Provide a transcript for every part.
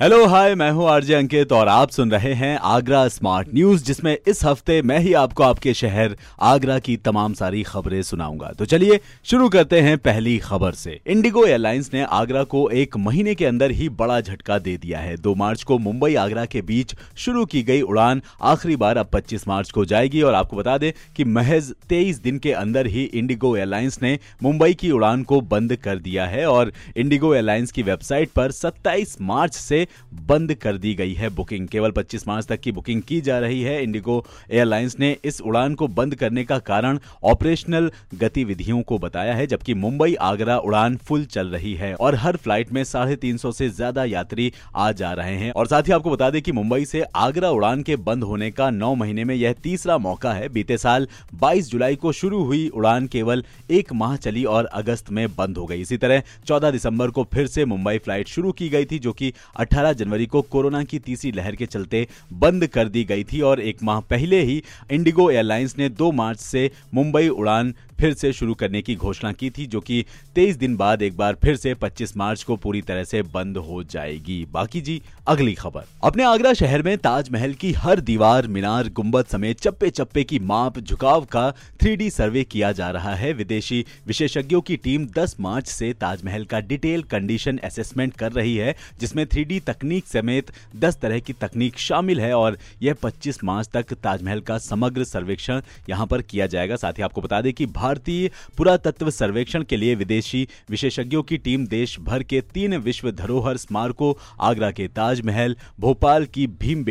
hello hi मैं हूँ RJ अंकित और आप सुन रहे हैं आगरा स्मार्ट न्यूज़ जिसमें इस हफ़्ते मैं ही आपको आपके शहर आगरा की तमाम सारी खबरें सुनाऊँगा। तो चलिए शुरू करते हैं पहली खबर से। इंडिगो एयरलाइंस ने आगरा को एक महीने के अंदर ही बड़ा झटका दे दिया है। दो मार्च को मुंबई आगरा के बीच शुरू की गई उड़ान आखिरी बार अब पच्चीस मार्च को जाएगी और आपको बता दें कि महज तेईस दिन के अंदर ही इंडिगो एयरलाइंस ने मुंबई की उड़ान को बंद कर दिया है और इंडिगो एयरलाइंस की वेबसाइट पर सत्ताईस मार्च से बंद कर दी गई है बुकिंग। केवल 25 मार्च तक की बुकिंग की जा रही है। इंडिगो एयरलाइंस ने इस उड़ान को बंद करने का कारण ऑपरेशनल गतिविधियों को बताया है, जबकि मुंबई आगरा उड़ान फुल चल रही है और हर फ़्लाइट में साढ़े तीन सौ से ज़्यादा यात्री आ जा रहे हैं। और साथ ही आपको बता दें कि मुंबई से आगरा उड़ान के बंद होने का नौ महीने में यह तीसरा मौका है। बीते साल 22 जुलाई को शुरू हुई उड़ान केवल एक माह चली और अगस्त में बंद हो गई। इसी तरह 14 दिसंबर को फिर से मुंबई फ़्लाइट शुरू की गई थी, जो कि 18 जनवरी को कोरोना की तीसरी लहर के चलते बंद कर दी गई थी और एक माह पहले ही इंडिगो एयरलाइंस ने 2 मार्च से मुंबई उड़ान फिर से शुरू करने की घोषणा की थी, जो कि 23 दिन बाद एक बार फिर से 25 मार्च को पूरी तरह से बंद हो जाएगी। बाकी जी, अगली खबर। अपने आगरा शहर में ताजमहल की हर दीवार, मीनार, गुंबद समेत चप्पे चप्पे की माप, झुकाव का थ्री सर्वे किया जा रहा है। विदेशी विशेषज्ञों की टीम 10 मार्च से ताजमहल का डिटेल कंडीशन असेसमेंट कर रही है, जिसमें थ्री तकनीक समेत 10 तरह की तकनीक शामिल है और यह 25 मार्च तक ताजमहल का समग्र सर्वेक्षण यहाँ पर किया जाएगा। साथ ही आपको बता दें कि भारतीय पुरातत्व सर्वेक्षण के लिए विदेशी विशेषज्ञों की टीम देश भर के तीन विश्व धरोहर स्मारकों, आगरा के ताजमहल, भोपाल की भीम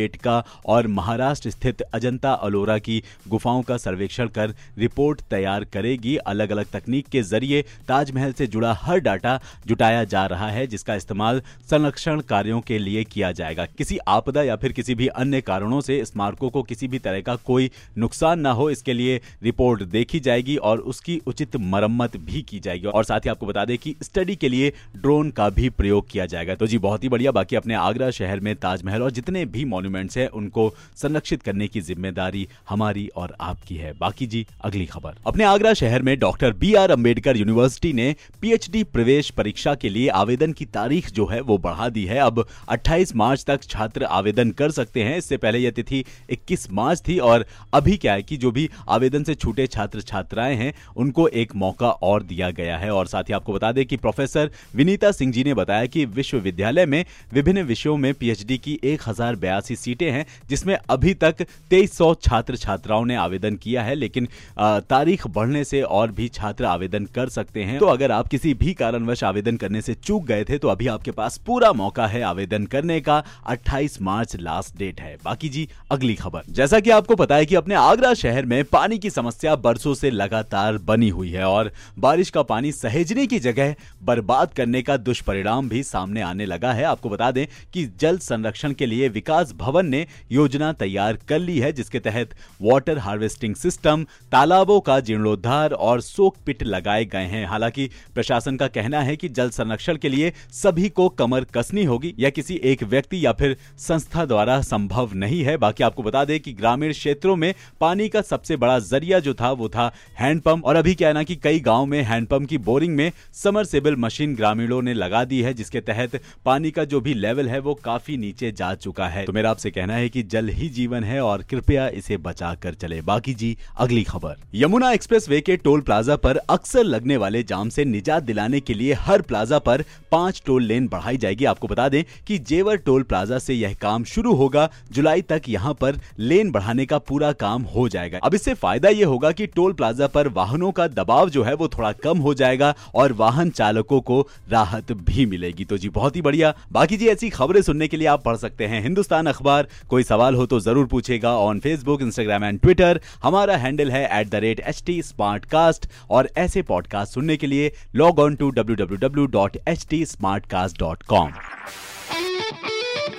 और महाराष्ट्र स्थित अजंता अलोरा की गुफाओं का सर्वेक्षण कर रिपोर्ट तैयार करेगी। अलग अलग तकनीक के ज़रिए ताजमहल से जुड़ा हर डाटा जुटाया जा रहा है, जिसका इस्तेमाल संरक्षण कार्यों के लिए किया जाएगा। किसी आपदा या फिर किसी भी अन्य कारणों से स्मारकों को किसी भी तरह का कोई नुकसान ना हो, इसके लिए रिपोर्ट देखी जाएगी और उसकी उचित मरम्मत भी की जाएगी। और साथ ही आपको बता दें कि स्टडी के लिए ड्रोन का भी प्रयोग किया जाएगा। तो जी, बहुत ही बढ़िया। बाकी अपने आगरा शहर में ताजमहल और जितने भी मॉन्यूमेंट्स हैं, उनको संरक्षित करने की ज़िम्मेदारी हमारी और आपकी है। बाकी जी, अगली खबर। अपने आगरा शहर में doctor B R Ambedkar university ने पीएचडी प्रवेश परीक्षा के लिए आवेदन की तारीख जो है, वो बढ़ा दी है। अब 28 मार्च तक छात्र आवेदन कर सकते हैं। इससे पहले यह तिथि 21 मार्च थी और अभी क्या है कि जो भी आवेदन से छूटे छात्र छात्राएँ हैं, उनको एक मौका और दिया गया है। और साथ ही आपको बता दें कि प्रोफेसर विनीता सिंह जी ने बताया कि विश्वविद्यालय में विभिन्न विषयों में पीएचडी की एक सीटें हैं, जिसमें अभी तक तेईस छात्र छात्राओं ने आवेदन किया है। लेकिन तारीख बढ़ने से और भी छात्र आवेदन कर सकते हैं। तो अगर आप किसी भी कारणवश आवेदन करने से चूक गए थे तो अभी आपके पास पूरा मौका है आवेदन करने का 28 मार्च लास्ट डेट है। बाकी जी, अगली खबर। जैसा कि आपको पता है कि अपने आगरा शहर में पानी की समस्या बरसों से लगातार बनी हुई है और बारिश का पानी सहेजने की जगह बर्बाद करने का दुष्परिणाम भी सामने आने लगा है। आपको बता दें कि जल संरक्षण के लिए विकास भवन ने योजना तैयार कर ली है, जिसके तहत वाटर हार्वेस्टिंग सिस्टम तालाबों का जीर्णोद्धार और सोक पिट लगाए गए हैं। हालाँकि प्रशासन का कहना है कि जल संरक्षण के लिए सभी को कमर कसनी होगी। किसी एक व्यक्ति या फिर संस्था द्वारा संभव नहीं है। बाकी आपको बता दें कि ग्रामीण क्षेत्रों में पानी का सबसे बड़ा ज़रिया जो था, वो था हैंडपंप। और अभी क्या है ना कि कई गाँव में हैंडपंप की बोरिंग में समरसेबल मशीन ग्रामीणों ने लगा दी है, जिसके तहत पानी का जो भी लेवल है, वो काफ़ी नीचे जा चुका है। तो मेरा आपसे कहना है कि जल ही जीवन है और कृपया इसे बचा कर चले। बाकी जी, अगली खबर। यमुना एक्सप्रेस के टोल प्लाजा पर अक्सर लगने वाले जाम से निजात दिलाने के लिए हर प्लाजा पर पाँच टोल लेन बढ़ाई जाएगी। आपको बता दें कि जेवर टोल प्लाजा से यह काम शुरू होगा। जुलाई तक यहाँ पर लेन बढ़ाने का पूरा काम हो जाएगा। अब इससे फ़ायदा यह होगा कि टोल प्लाजा पर वाहनों का दबाव जो है वो थोड़ा कम हो जाएगा और वाहन चालकों को राहत भी मिलेगी। तो जी, बहुत ही बढ़िया। बाकी जी, ऐसी खबरें सुनने के लिए आप पढ़ सकते हैं हिंदुस्तान अखबार। कोई सवाल हो तो ज़रूर पूछेगा on Facebook Instagram and Twitter हमारा हैंडल है at the rate H T smart cast और ऐसे पॉडकास्ट सुनने के लिए log on to W W W dot H T smart cast dot com